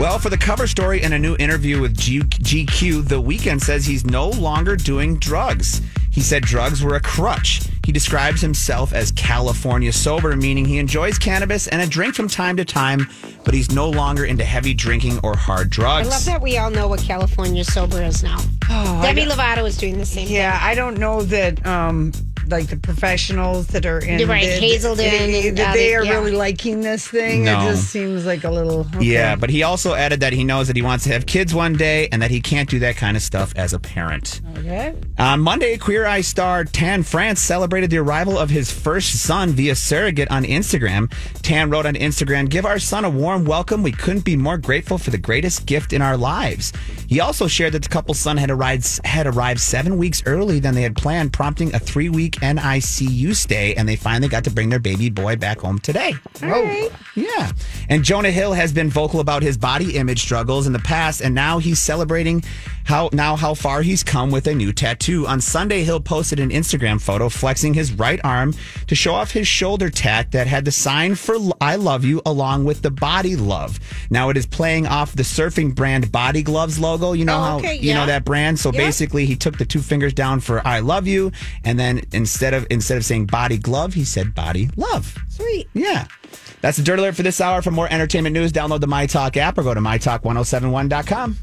Well, for the cover story in a new interview with G- GQ, The Weeknd says he's no longer doing drugs. He said drugs were a crutch. He describes himself as California sober, meaning he enjoys cannabis and a drink from time to time, but he's no longer into heavy drinking or hard drugs. I love that we all know what California sober is now. Demi Lovato is doing the same Yeah, I don't know that um like the professionals that are in You're right, the- Hazelden they, and, that uh, they are yeah. really liking this thing. No. It just seems like a little okay. Yeah, but he also added that he knows that he wants to have kids one day and that he can't do that kind of stuff as a parent. Okay. On Monday, Queer Eye star Tan France celebrated the arrival of his first son via surrogate on Instagram. Tan wrote on Instagram, Give our son a warm welcome. We couldn't be more grateful for the greatest gift in our lives. He also shared that the couple's son had arrived, had arrived seven weeks early than they had planned, prompting a three week NICU stay, and they finally got to bring their baby boy back home today. Oh, Yeah. And Jonah Hill has been vocal about his body image struggles in the past, and now he's celebrating how now how far he's come with a new tattoo. On Sunday, Hill posted an Instagram photo flexing his right arm to show off his shoulder tat that had the sign for I love you along with the body love. Now it is playing off the surfing brand Body Gloves logo. You know Oh, how okay, you know that brand? So basically he took the two fingers down for I love you, and then instead of instead of saying body glove, he said body love. sweet. Yeah. That's the Dirt Alert for this hour. For more entertainment news, download the My Talk app or go to mytalk1071.com.